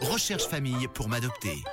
Recherche famille pour m'adopter.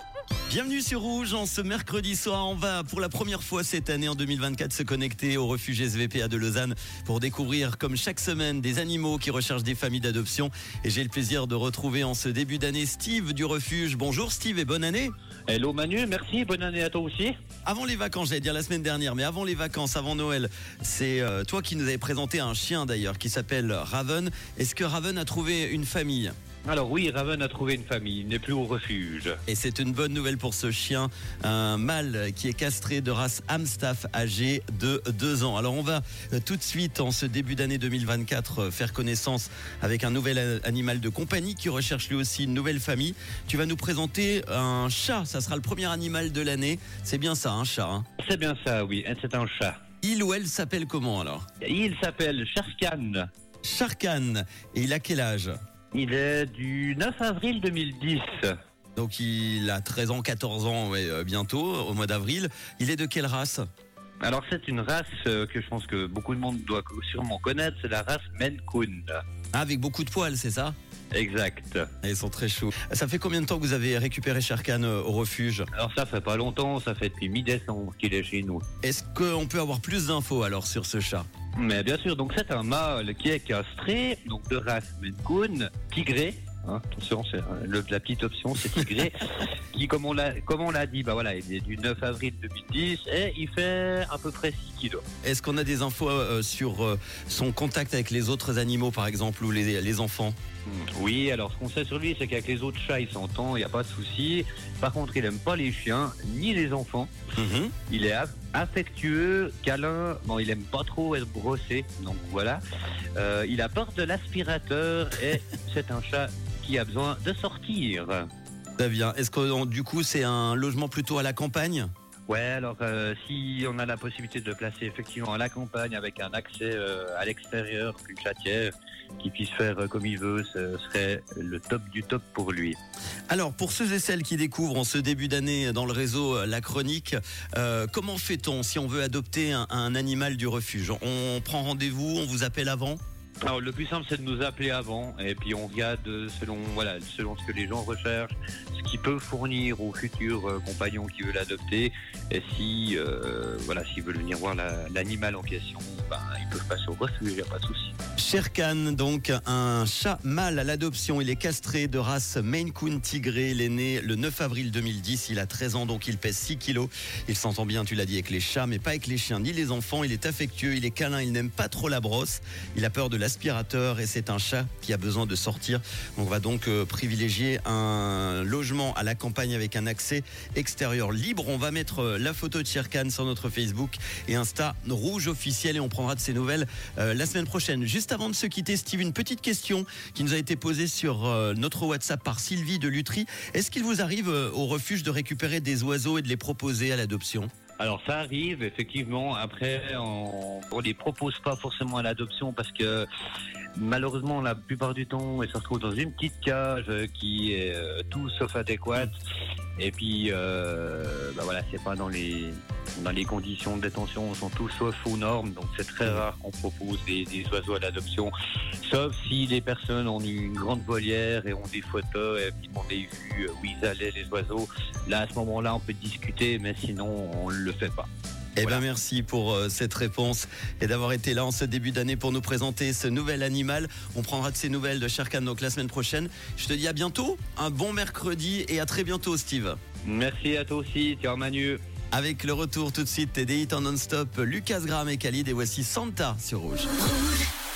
Bienvenue sur Rouge en ce mercredi soir. On va pour la première fois cette année en 2024 se connecter au refuge SVPA de Lausanne pour découvrir comme chaque semaine des animaux qui recherchent des familles d'adoption. Et j'ai le plaisir de retrouver en ce début d'année Steve du refuge. Bonjour Steve et bonne année. Hello Manu, merci, bonne année à toi aussi. Avant les vacances, j'allais dire la semaine dernière, mais avant les vacances, avant Noël, c'est euh, toi qui nous avais présenté un chien d'ailleurs qui s'appelle Raven. Est-ce que Raven a trouvé une famille? Alors oui, Raven a trouvé une famille, il n'est plus au refuge. Et c'est une bonne nouvelle pour ce chien, un mâle qui est castré de race Amstaff âgé de 2 ans. Alors on va tout de suite en ce début d'année 2024 euh, faire connaissance avec un nouvel animal de compagnie qui recherche lui aussi une nouvelle famille. Tu vas nous présenter un chat, ça sera le premier animal de l'année. C'est bien ça, un chat. hein? C'est bien ça, oui, c'est un chat. Il ou elle s'appelle comment alors? Il s'appelle Sharkan. Sharkan. Et il a quel âge? Il est du 9 avril 2010. Donc il a 13 ans, 14 ans ouais, euh, bientôt, au mois d'avril. Il est de quelle race? Alors c'est une race euh, que je pense que beaucoup de monde doit sûrement connaître, c'est la race Maine Coon. Ah, Avec beaucoup de poils, c'est ça? Exact. Ils sont très chauds. Ça fait combien de temps que vous avez récupéré Sharkan euh, au refuge? Alors ça fait pas longtemps, ça fait depuis mi-décembre qu'il est chez nous. Est-ce qu'on peut avoir plus d'infos alors sur ce chat? Mais bien sûr, donc c'est un mâle qui est castré, donc de race Maine Coon, tigré. Hein, attention, c'est, euh, le- la petite option, c'est tigré. qui, comme on l'a, comme on l'a dit, bah voilà, il est du 9 avril 2010 et il fait à peu près 6 kilos. Est-ce qu'on a des infos euh, sur euh, son contact avec les autres animaux par exemple ou les, les enfants? Oui, alors ce qu'on sait sur lui, c'est qu'avec les autres chats, il s'entend, il n'y a pas de souci. Par contre, il aime pas les chiens ni les enfants. Mhm. Il est aff- affectueux, câlin. Bon, il aime pas trop être brossé, donc voilà. Euh, il a peur de l'aspirateur et c'est un chat qui a besoin de sortir. Très bien. Est-ce que du coup c'est un logement plutôt à la campagne? Ouais, alors euh, si on a la possibilité de le placer effectivement à la campagne avec un accès euh, à l'extérieur, une chatière qui puisse faire euh, comme il veut, ce serait le top du top pour lui. Alors, pour ceux et celles qui découvrent en ce début d'année dans le réseau La Chronique, euh, comment fait-on si on veut adopter un, un animal du refuge? On prend rendez-vous, on vous appelle avant? Alors le plus simple c'est de nous appeler avant et puis on regarde euh, selon voilà selon ce que les gens recherchent, ce qu'il peut fournir aux futurs euh, compagnons qui veulent l'adopter et si euh, voilà s'ils veulent venir voir la- l'animal en question, ben, ils peuvent passer au refuge, il n'y a pas de souci. Sherkan, donc un chat mâle à l'adoption. Il est castré de race Maine Coon Tigré. Il est né le 9 avril 2010. Il a 13 ans, donc il pèse 6 kilos. Il s'entend bien, tu l'as dit, avec les chats, mais pas avec les chiens ni les enfants. Il est affectueux, il est câlin, il n'aime pas trop la brosse. Il a peur de l'aspirateur et c'est un chat qui a besoin de sortir. On va donc euh, privilégier un logement à la campagne avec un accès extérieur libre. On va mettre euh, la photo de Sherkan sur notre Facebook et Insta rouge officiel et on prendra de ses nouvelles euh, la semaine prochaine. Juste avant de se quitter, Steve, une petite question qui nous a été posée sur notre WhatsApp par Sylvie de Lutry. Est-ce qu'il vous arrive au refuge de récupérer des oiseaux et de les proposer à l'adoption? Alors ça arrive effectivement. Après, on, on les propose pas forcément à l'adoption parce que malheureusement la plupart du temps, ils se retrouvent dans une petite cage qui est euh, tout sauf adéquate. Et puis, euh, bah voilà, c'est pas dans les dans les conditions de détention, ils sont tous sauf aux normes. Donc c'est très rare qu'on propose des, des oiseaux à l'adoption, sauf si les personnes ont une grande volière et ont des photos et puis ont des vues où ils allaient les oiseaux. Là, à ce moment-là, on peut discuter, mais sinon, on le fait pas. Eh Voilà. ben merci pour euh, cette réponse et d'avoir été là en ce début d'année pour nous présenter ce nouvel animal. On prendra de ces nouvelles de Sherkan donc la semaine prochaine. Je te dis à bientôt, un bon mercredi et à très bientôt Steve. Merci à toi aussi, tiens Manu. Avec le retour tout de suite des hits en non-stop, Lucas Graham et Khalid et voici Santa sur Rouge. Rouge.